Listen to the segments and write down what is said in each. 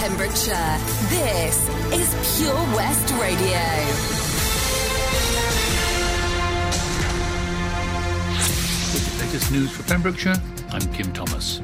Pembrokeshire, this is Pure West Radio. With the latest news for Pembrokeshire, I'm Kim Thomas.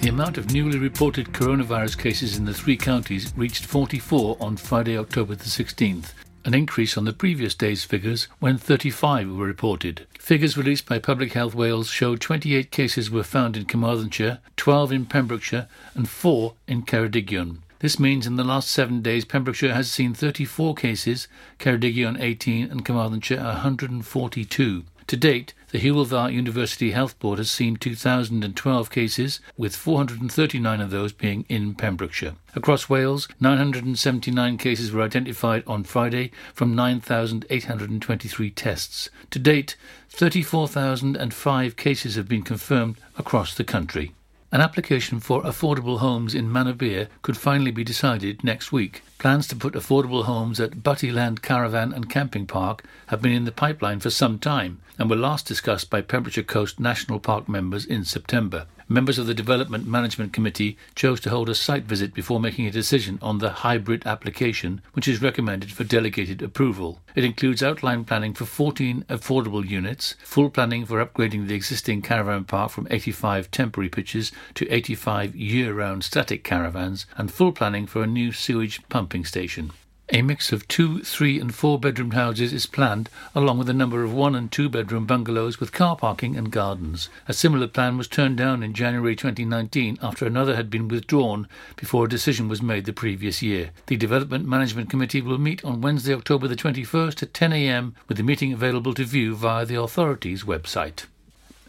The amount of newly reported coronavirus cases in the three counties reached 44 on Friday, October the 16th, an increase on the previous day's figures when 35 were reported. Figures released by Public Health Wales showed 28 cases were found in Carmarthenshire, 12 in Pembrokeshire, and 4 in Ceredigion. This means in the last seven days, Pembrokeshire has seen 34 cases, Ceredigion 18, and Carmarthenshire 142. To date, the Hywel University Health Board has seen 2,012 cases, with 439 of those being in Pembrokeshire. Across Wales, 979 cases were identified on Friday from 9,823 tests. To date, 34,005 cases have been confirmed across the country. An application for affordable homes in Manorbier could finally be decided next week. Plans to put affordable homes at Buttyland Caravan and Camping Park have been in the pipeline for some time and were last discussed by Pembrokeshire Coast National Park members in September. Members of the Development Management Committee chose to hold a site visit before making a decision on the hybrid application, which is recommended for delegated approval. It includes outline planning for 14 affordable units, full planning for upgrading the existing caravan park from 85 temporary pitches to 85 year round static caravans, and full planning for a new sewage pumping station. A mix of two, three, and four bedroom houses is planned, along with a number of one and two bedroom bungalows with car parking and gardens. A similar plan was turned down in January 2019 after another had been withdrawn before a decision was made the previous year. The Development Management Committee will meet on Wednesday, October the 21st at 10 a.m., with the meeting available to view via the authority's website.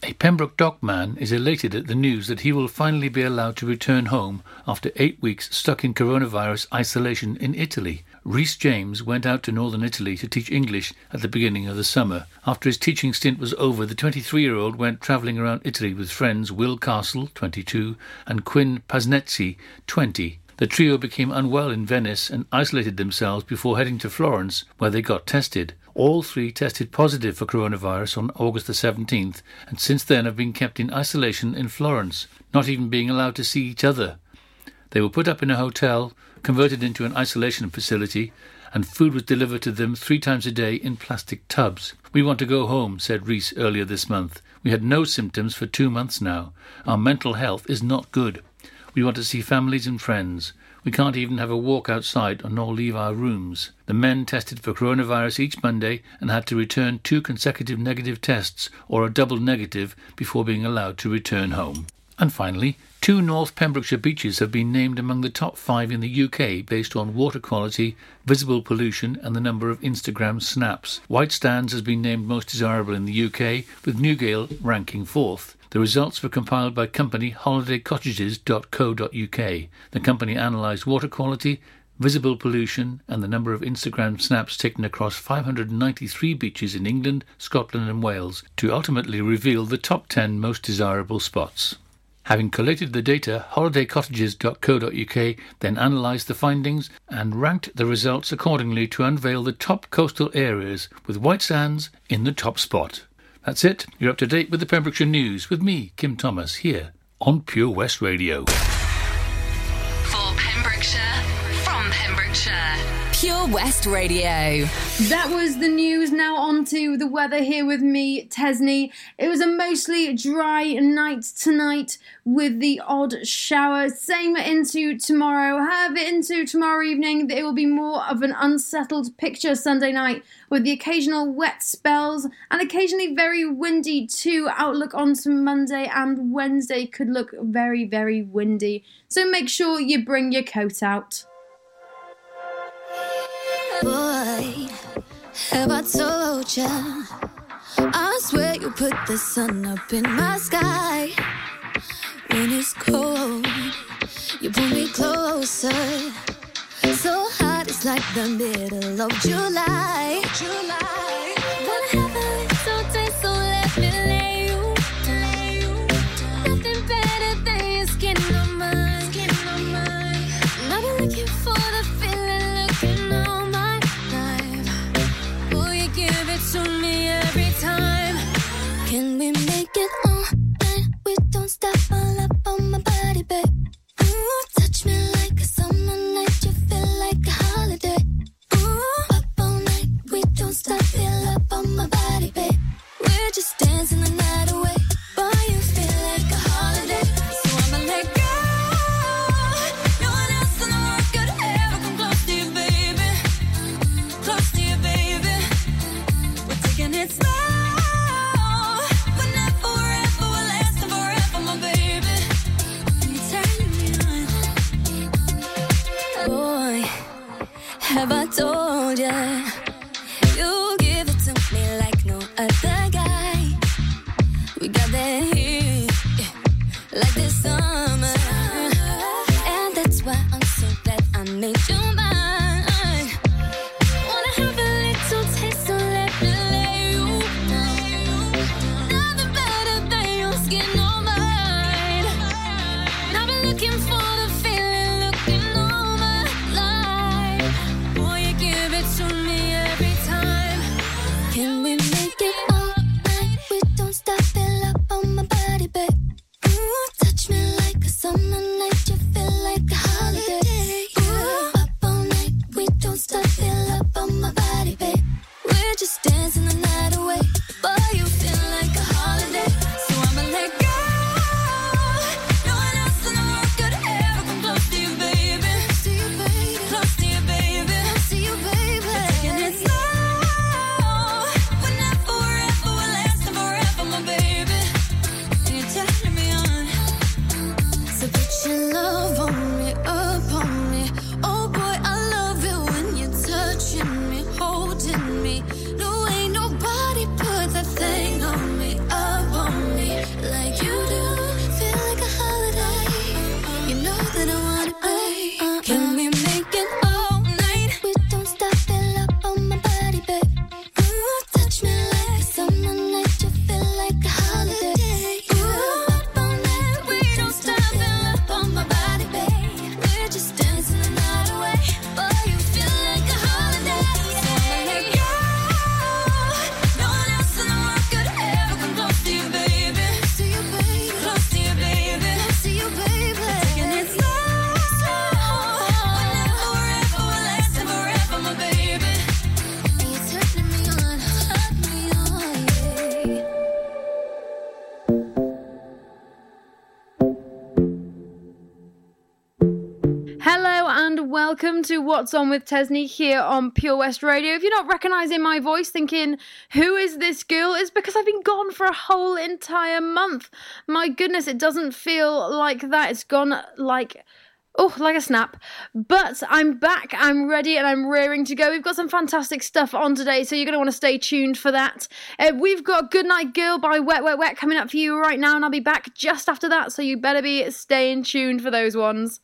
A Pembroke Dock man is elated at the news that he will finally be allowed to return home after eight weeks stuck in coronavirus isolation in Italy. Rhys James went out to northern Italy to teach English at the beginning of the summer. After his teaching stint was over, the 23 year old went travelling around Italy with friends Will Castle, 22, and Quinn Pasnezzi, 20. The trio became unwell in Venice and isolated themselves before heading to Florence, where they got tested. All three tested positive for coronavirus on August the 17th, and since then have been kept in isolation in Florence, not even being allowed to see each other. They were put up in a hotel, converted into an isolation facility, and food was delivered to them three times a day in plastic tubs. We want to go home, said Rhys earlier this month. We had no symptoms for two months now. Our mental health is not good. We want to see families and friends. We can't even have a walk outside or nor leave our rooms. The men tested for coronavirus each Monday and had to return two consecutive negative tests or a double negative before being allowed to return home. And finally, two North Pembrokeshire beaches have been named among the top five in the UK based on water quality, visible pollution, and the number of Instagram snaps. White Sands has been named most desirable in the UK, with Newgale ranking fourth. The results were compiled by company holidaycottages.co.uk. The company analysed water quality, visible pollution, and the number of Instagram snaps taken across 593 beaches in England, Scotland, and Wales to ultimately reveal the top 10 most desirable spots. Having collated the data, holidaycottages.co.uk then analysed the findings and ranked the results accordingly to unveil the top coastal areas, with White Sands in the top spot. That's it. You're up to date with the Pembrokeshire News with me, Kim Thomas, here on Pure West Radio. Pure West Radio. That was the news. Now on to the weather here with me, Tesni. It was a mostly dry night tonight with the odd shower. Same into tomorrow. However, into tomorrow evening, it will be more of an unsettled picture Sunday night with the occasional wet spells and occasionally very windy too. Outlook onto Monday and Wednesday could look very, very windy. So make sure you bring your coat out. Boy, have I told ya? I swear you put the sun up in my sky. When it's cold, you pull me closer. So hot, it's like the middle of July. July. stuff all up on my body, babe. To What's On with Tesni here on Pure West Radio. If you're not recognising my voice, thinking, who is this girl? It's because I've been gone for a whole entire month. My goodness, it doesn't feel like that. It's gone like. Oh, like a snap. But I'm back, I'm ready, and I'm rearing to go. We've got some fantastic stuff on today, so you're going to want to stay tuned for that. Uh, we've got Goodnight Girl by Wet Wet Wet coming up for you right now, and I'll be back just after that, so you better be staying tuned for those ones.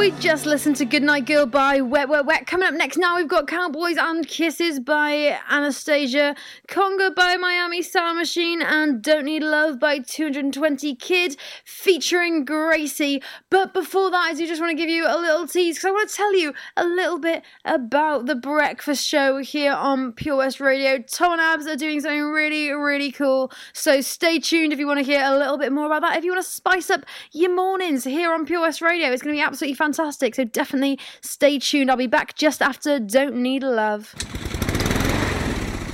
We just listened to Goodnight Girl by Wet Wet Wet. Coming up next now, we've got Cowboys and Kisses by Anastacia, Conga by Miami Sound Machine, and Don't Need Love by 220 Kid featuring Gracey. But before that, I do just want to give you a little tease because I want to tell you a little bit about the breakfast show here on Pure West Radio. Tom and Abs are doing something really, really cool. So stay tuned if you want to hear a little bit more about that. If you want to spice up your mornings here on Pure West Radio, it's going to be absolutely fantastic. So definitely stay tuned. I'll be back just after Don't Need Love.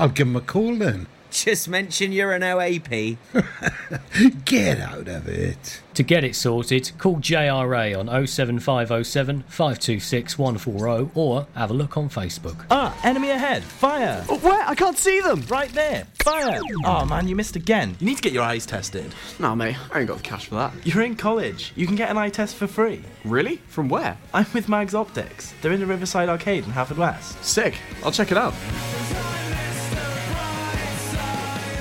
I'll give him a call then. Just mention you're an OAP. Get out of it. To get it sorted, call JRA on 07507 526 140 or have a look on Facebook. Ah, enemy ahead. Fire. Oh, where? I can't see them. Right there. Fire. Oh man, you missed again. You need to get your eyes tested. Nah, mate, I ain't got the cash for that. You're in college. You can get an eye test for free. Really? From where? I'm with Mags Optics. They're in the Riverside Arcade in Haverfordwest. Sick. I'll check it out.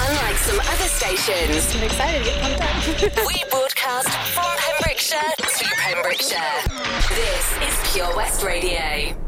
Unlike some other stations, I'm excited to get pumped up. we broadcast from Pembrokeshire to Pembrokeshire. This is Pure West Radio.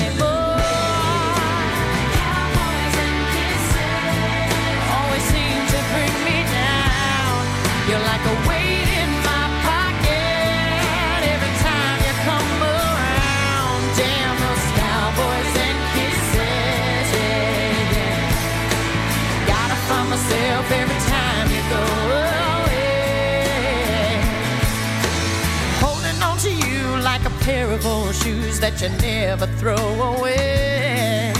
You're like a weight in my pocket every time you come around. Damn those cowboys and kisses, yeah, yeah. Gotta find myself every time you go away. Holding on to you like a pair of old shoes that you never throw away.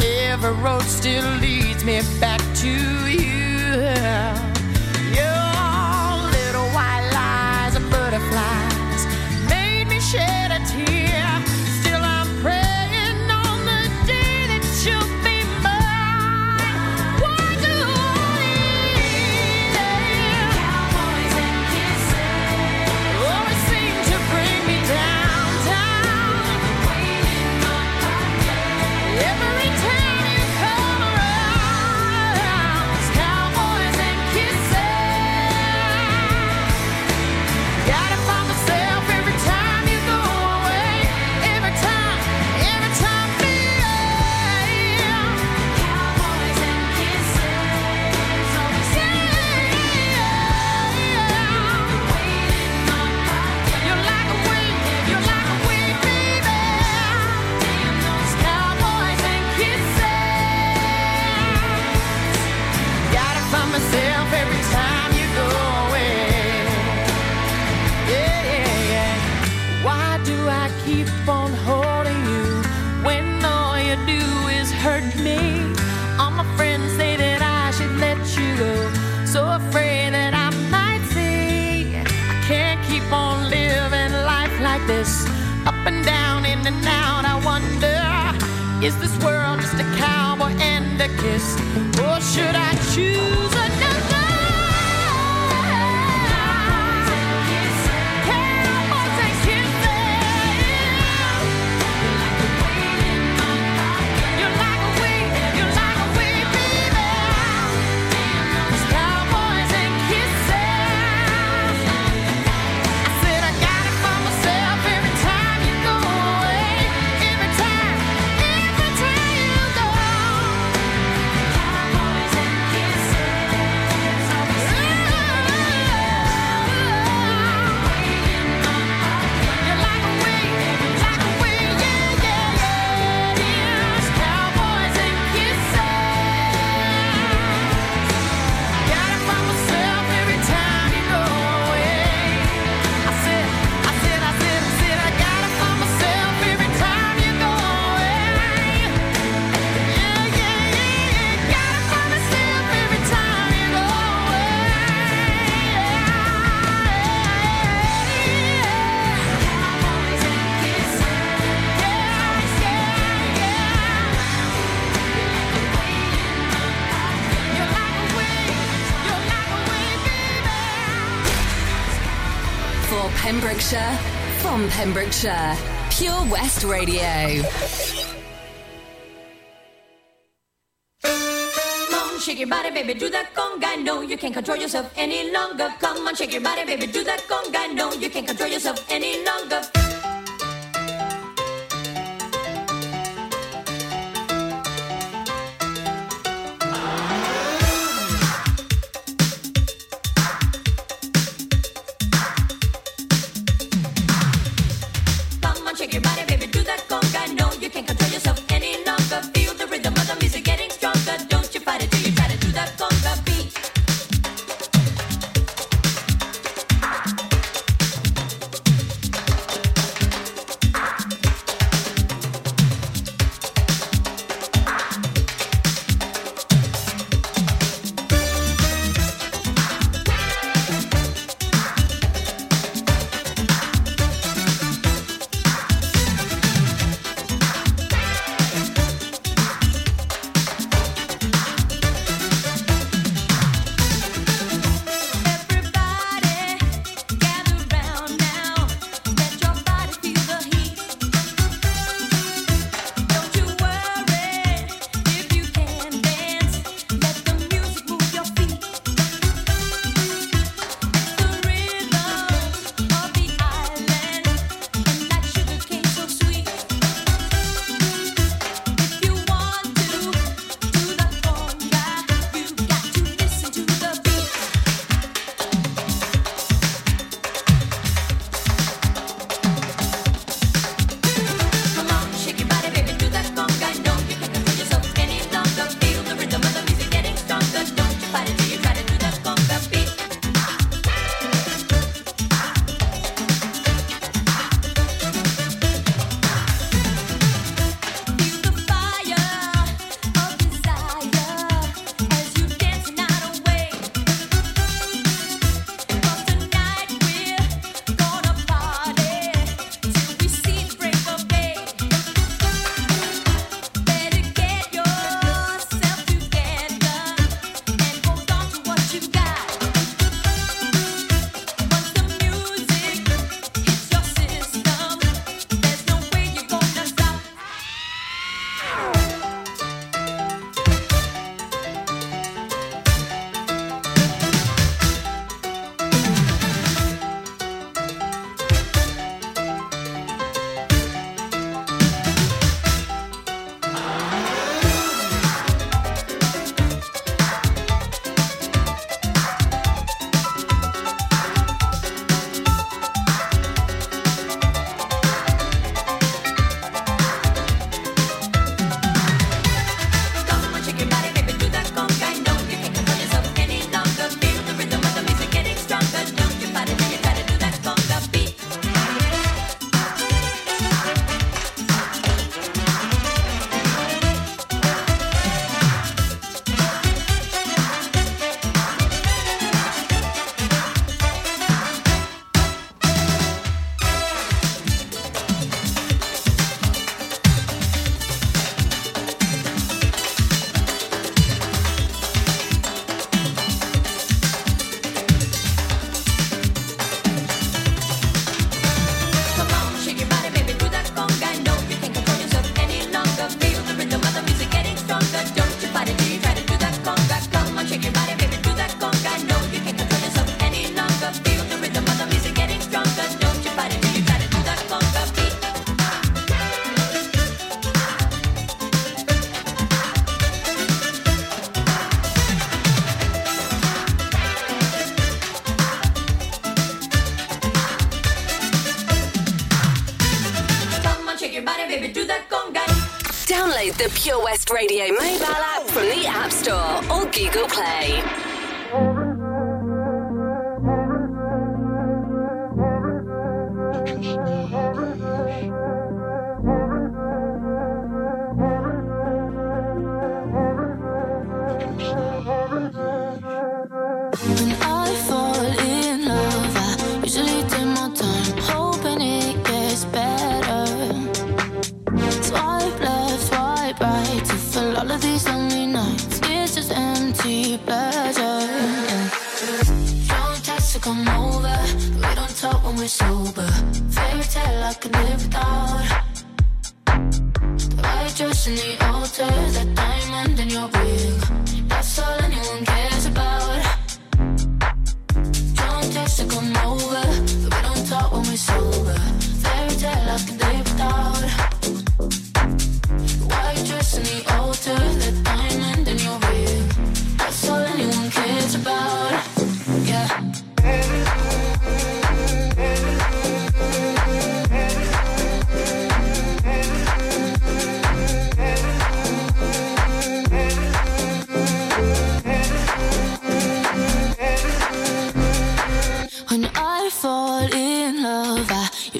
Every road still leads me back to you. running out. I wonder, is this world just a cowboy and a kiss? Or should I choose? Pembrokeshire, from Pembrokeshire, Pure West Radio. shake your body, baby, do that conga. No, you can't control yourself any longer. Come on, shake your body, baby, do that conga. No, you can't control yourself any longer.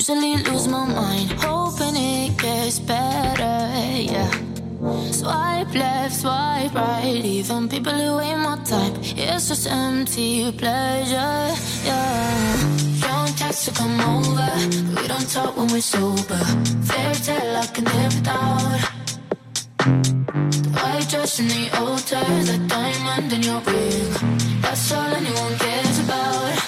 I usually lose my mind, hoping it gets better. Yeah. Swipe left, swipe right, even people who ain't my type. It's just empty pleasure. Yeah. Don't text to come over, we don't talk when we're sober. Fairy tale I can live without. The white dress in the altar, the diamond in your ring. That's all anyone cares about.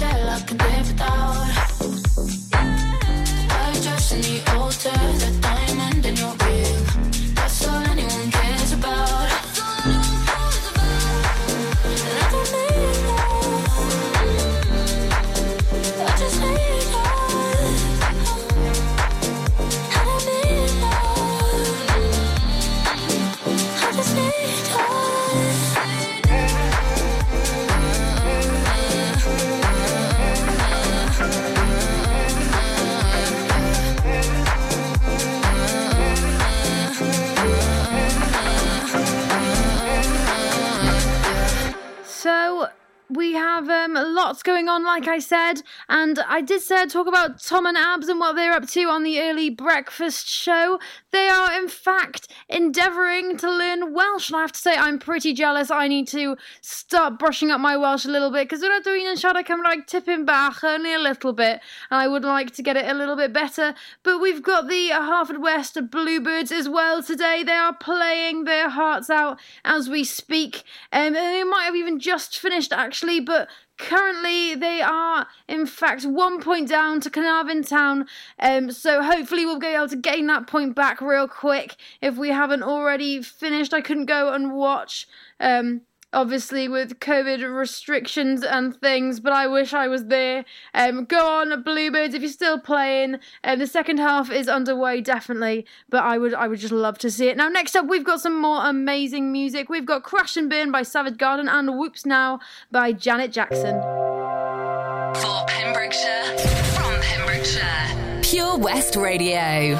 tale I could live without. White dress in the altar, that on, like I said, and I did say talk about Tom and Abs and what they're up to on the early breakfast show. They are, in fact, endeavouring to learn Welsh, and I have to say I'm pretty jealous. I need to start brushing up my Welsh a little bit because when I'm doing in siarad like tipping back only a little bit, and I would like to get it a little bit better. But we've got the Haverfordwest Bluebirds as well today. They are playing their hearts out as we speak, um, and they might have even just finished actually, but currently they are in fact one point down to Caernarfon Town. Um, so hopefully we'll be able to gain that point back real quick if we haven't already finished. I couldn't go and watch. Um, obviously with COVID restrictions and things, but I wish I was there. Um, go on, Bluebirds, if you're still playing. Um, the second half is underway, definitely, but I would I would just love to see it. Now, next up, we've got some more amazing music. We've got Crash and Burn by Savage Garden and Whoops Now by Janet Jackson. For Pembrokeshire, from Pembrokeshire, Pure West Radio.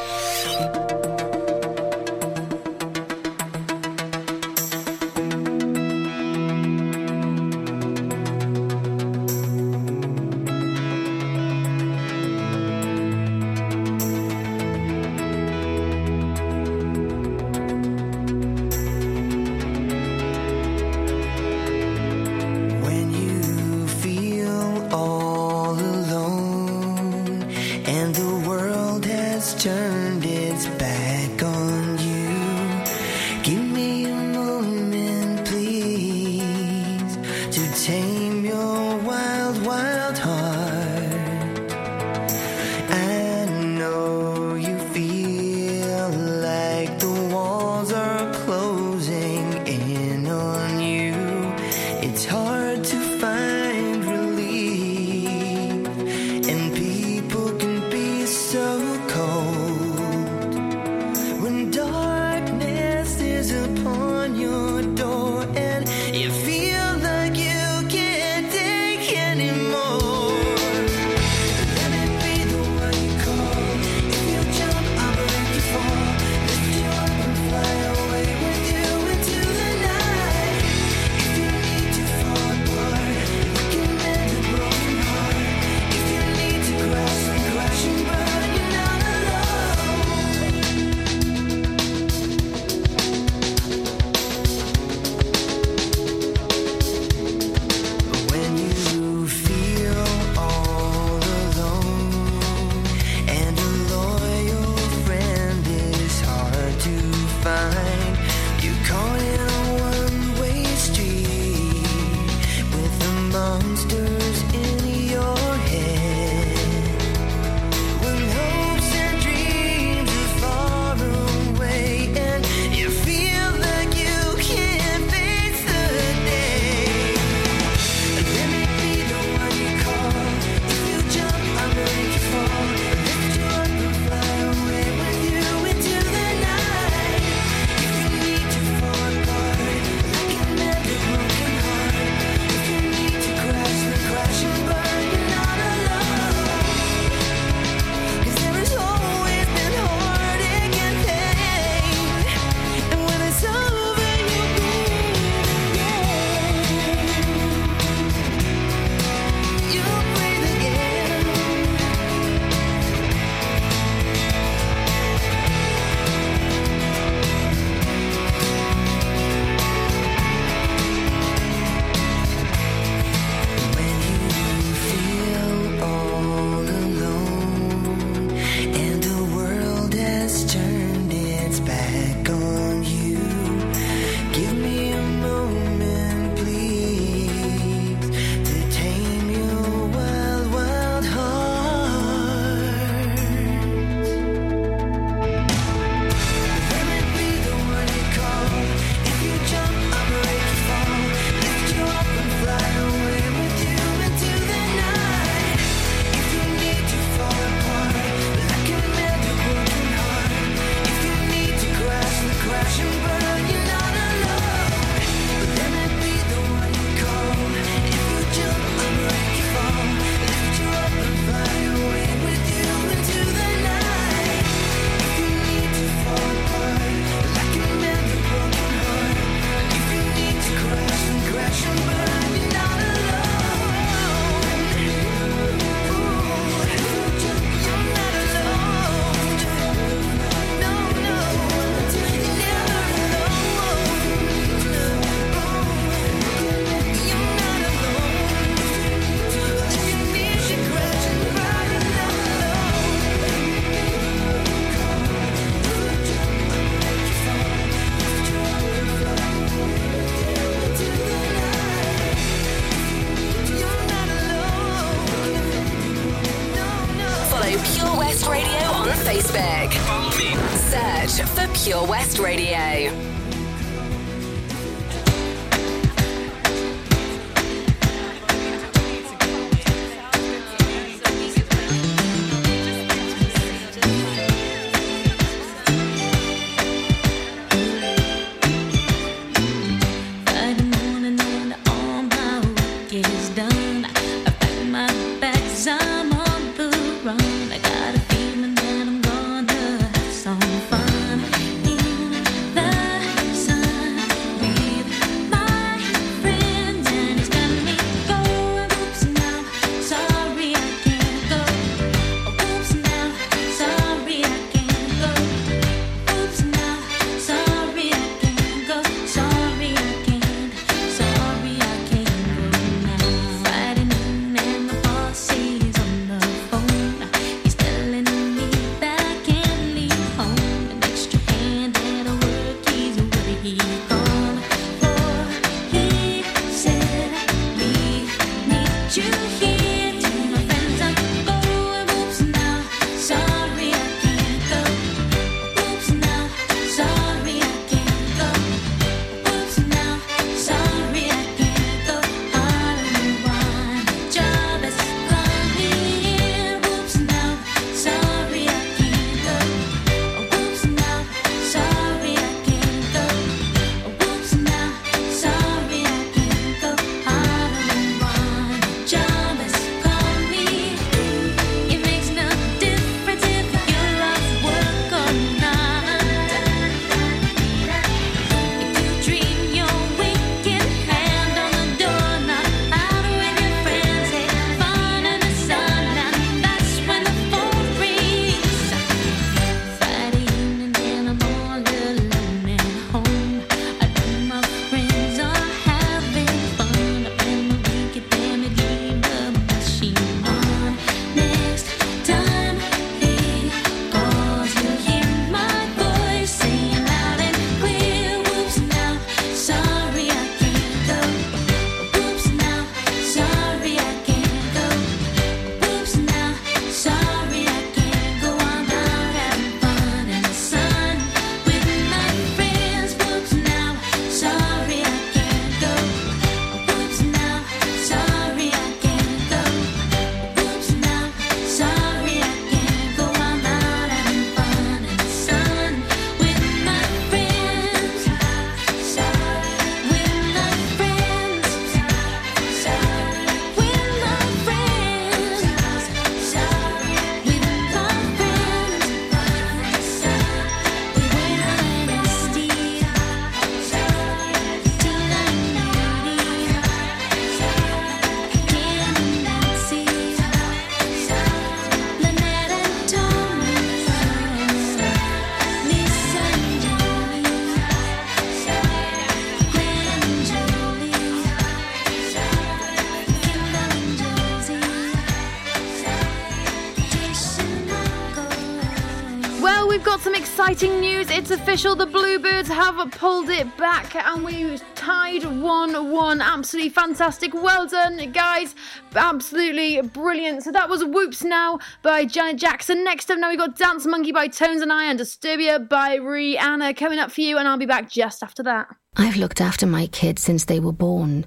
Exciting news. It's official. The Bluebirds have pulled it back and we tied 1 1. Absolutely fantastic. Well done, guys. Absolutely brilliant. So that was Whoops Now by Janet Jackson. Next up, now we've got Dance Monkey by Tones and I and Disturbia by Rihanna coming up for you, and I'll be back just after that. I've looked after my kids since they were born.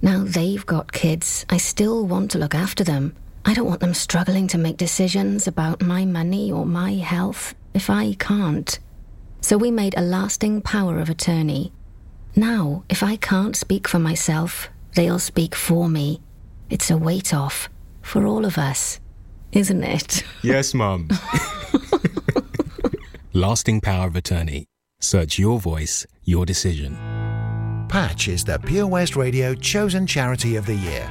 Now they've got kids. I still want to look after them. I don't want them struggling to make decisions about my money or my health if I can't. So we made a lasting power of attorney. Now, if I can't speak for myself, they'll speak for me. It's a weight off for all of us, isn't it? Yes, Mum. Lasting power of attorney. Search your voice, your decision. Patch is the Pure West Radio chosen charity of the year.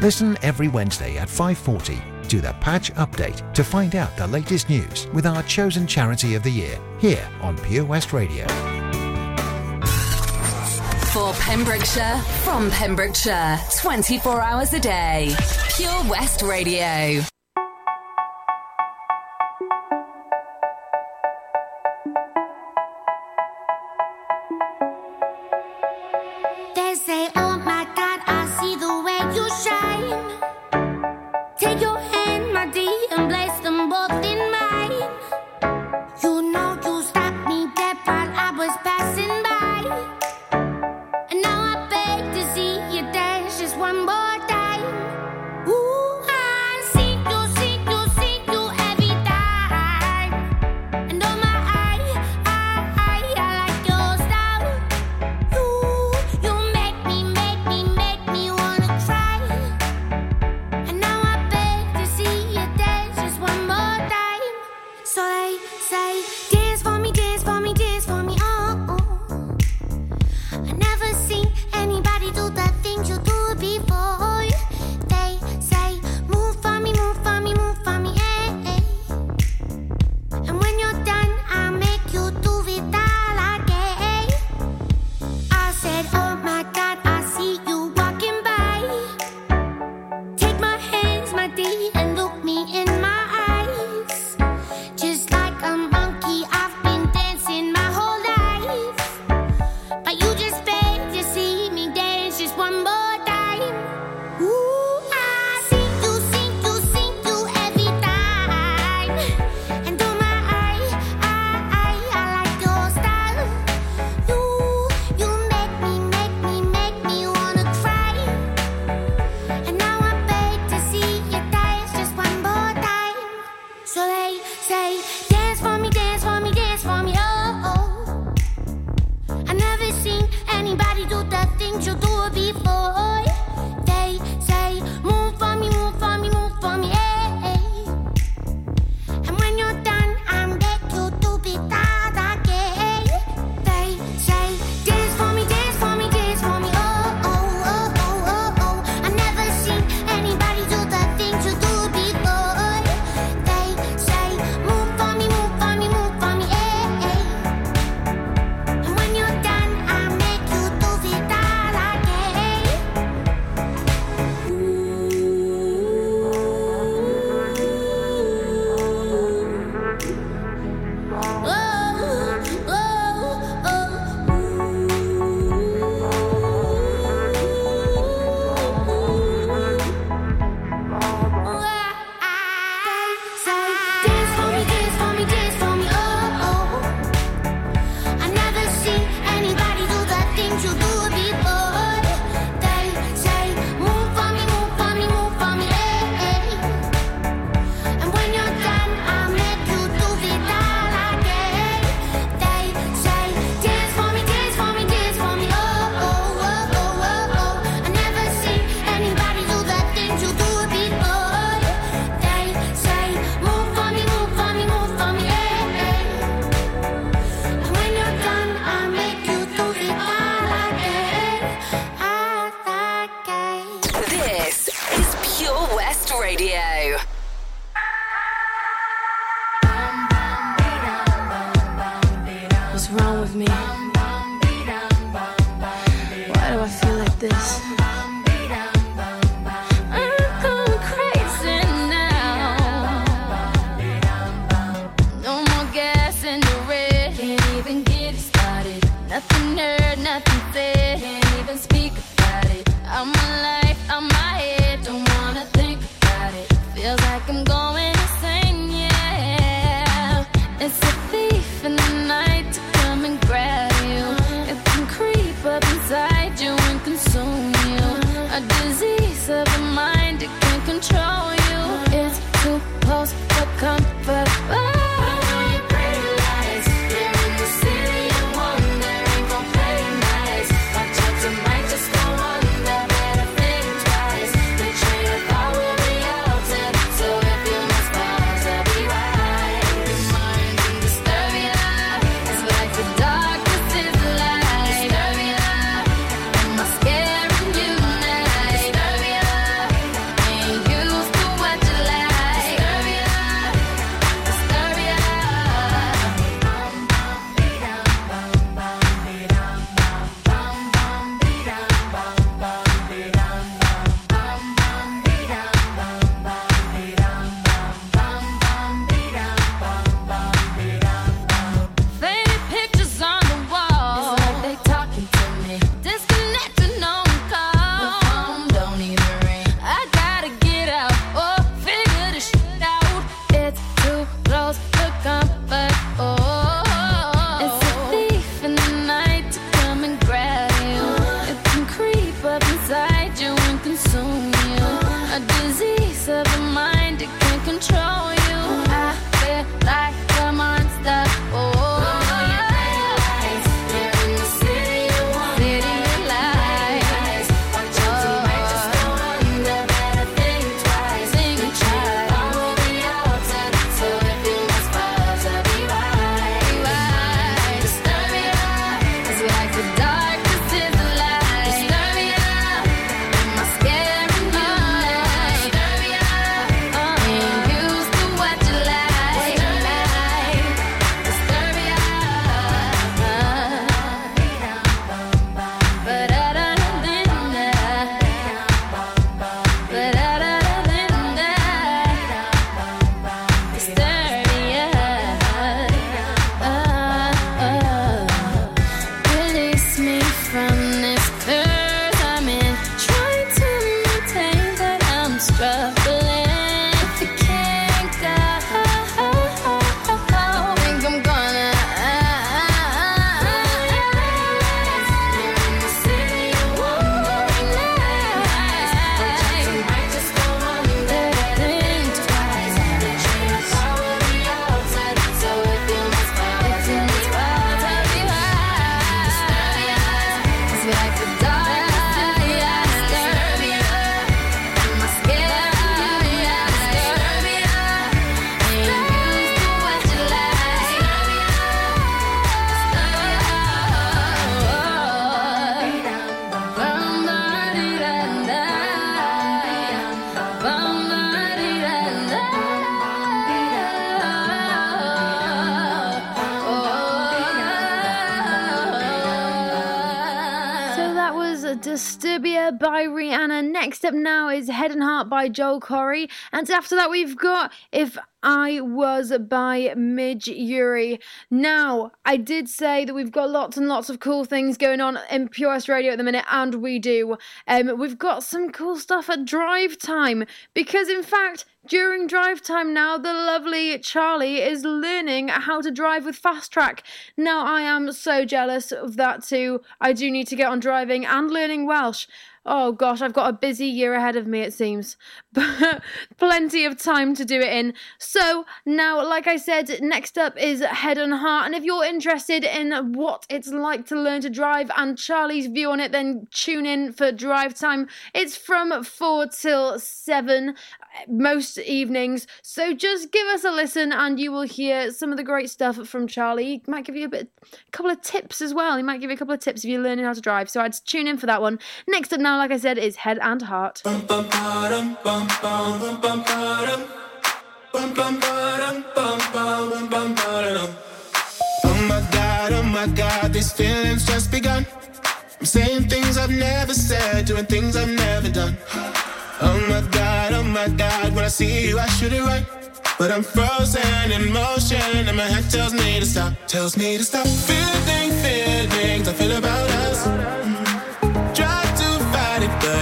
Listen every Wednesday at 5:40 to the Patch Update to find out the latest news with our chosen charity of the year here on Pure West Radio. For Pembrokeshire, from Pembrokeshire, 24 hours a day. Pure West Radio. By Joel Corry. And after that, we've got If I Was by Midge Ure. Now, I did say that we've got lots and lots of cool things going on in Pure West Radio at the minute, and we do. Um, we've got some cool stuff at drive time because, in fact, during drive time now, the lovely Charlie is learning how to drive with Fast Track. Now, I am so jealous of that too. I do need to get on driving and learning Welsh. Oh gosh, I've got a busy year ahead of me, it seems. But plenty of time to do it in. So, now, like I said, next up is Head and Heart. And if you're interested in what it's like to learn to drive and Charlie's view on it, then tune in for drive time. It's from 4 till 7 uh, most evenings. So just give us a listen and you will hear some of the great stuff from Charlie. He might give you a bit a couple of tips as well. He might give you a couple of tips if you're learning how to drive. So I'd tune in for that one. Next up now, channel, like I said, is Head and Heart. Oh my god, oh my god, these feelings just begun. I'm saying things I've never said, doing things I've never done. Oh my god, oh my god, when I see you, I should it right. But I'm frozen in motion, and my head tells me to stop, tells me to stop. Feeling, feelings I feel about us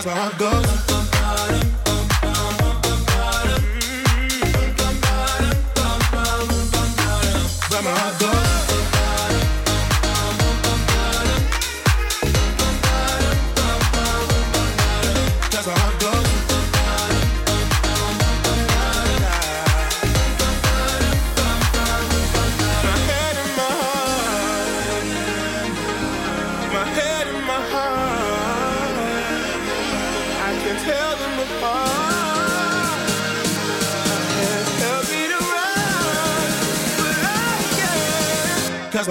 Cause my heart goes.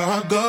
Can't. Cause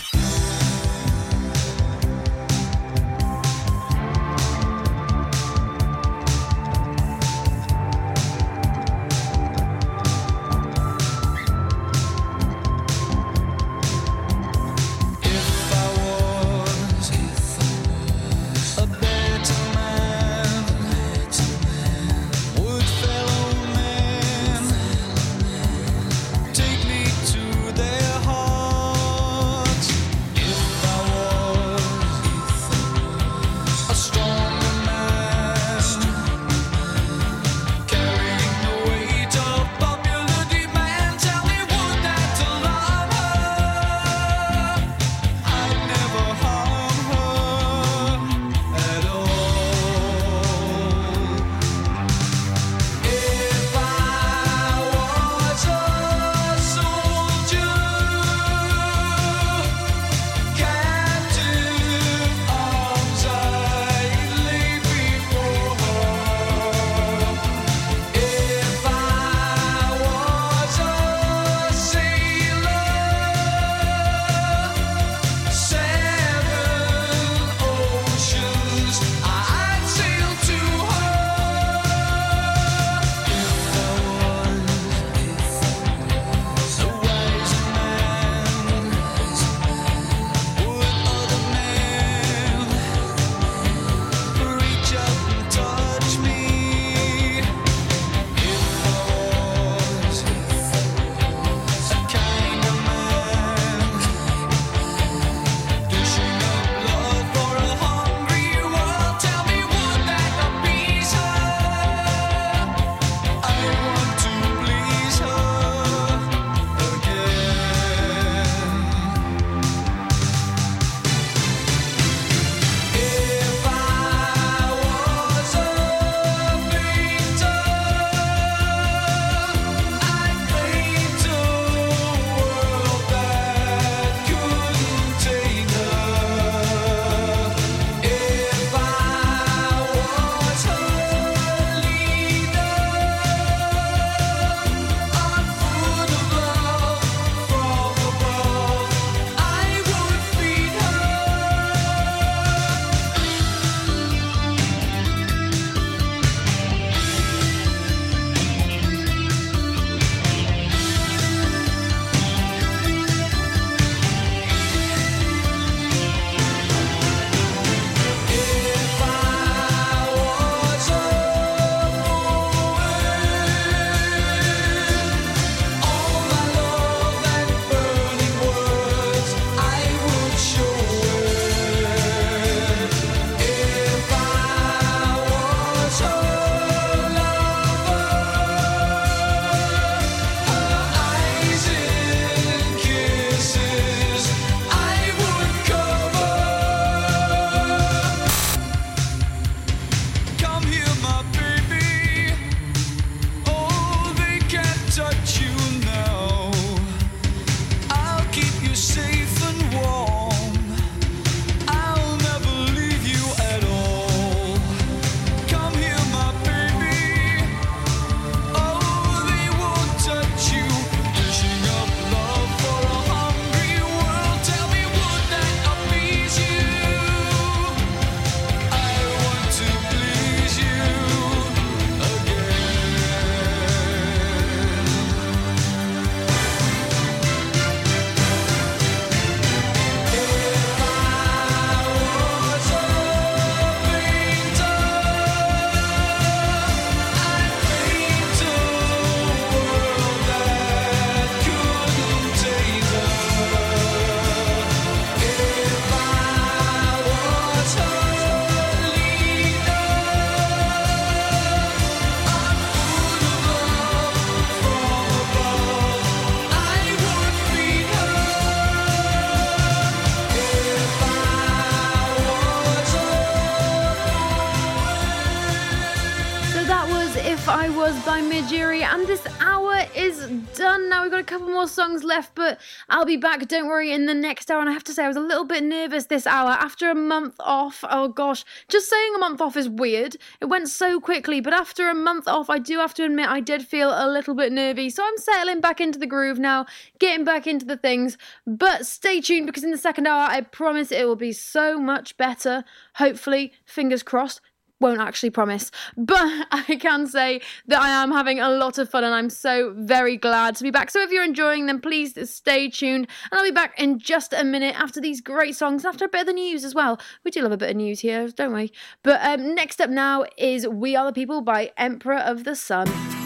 Songs left, but I'll be back, don't worry, in the next hour. And I have to say, I was a little bit nervous this hour after a month off. Oh gosh, just saying a month off is weird. It went so quickly, but after a month off, I do have to admit I did feel a little bit nervy. So I'm settling back into the groove now, getting back into the things. But stay tuned because in the second hour, I promise it will be so much better. Hopefully, fingers crossed won't actually promise, but I can say that I am having a lot of fun and I'm so very glad to be back. So if you're enjoying them, please stay tuned and I'll be back in just a minute after these great songs, after a bit of the news as well. We do love a bit of news here, don't we? But um, next up now is We Are the People by Empire of the Sun.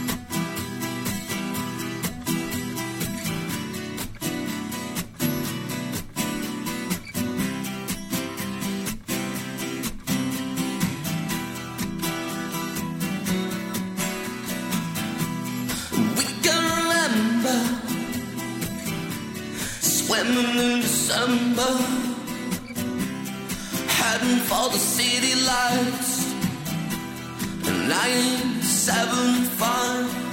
Swimming in December, heading for the city lights. Five,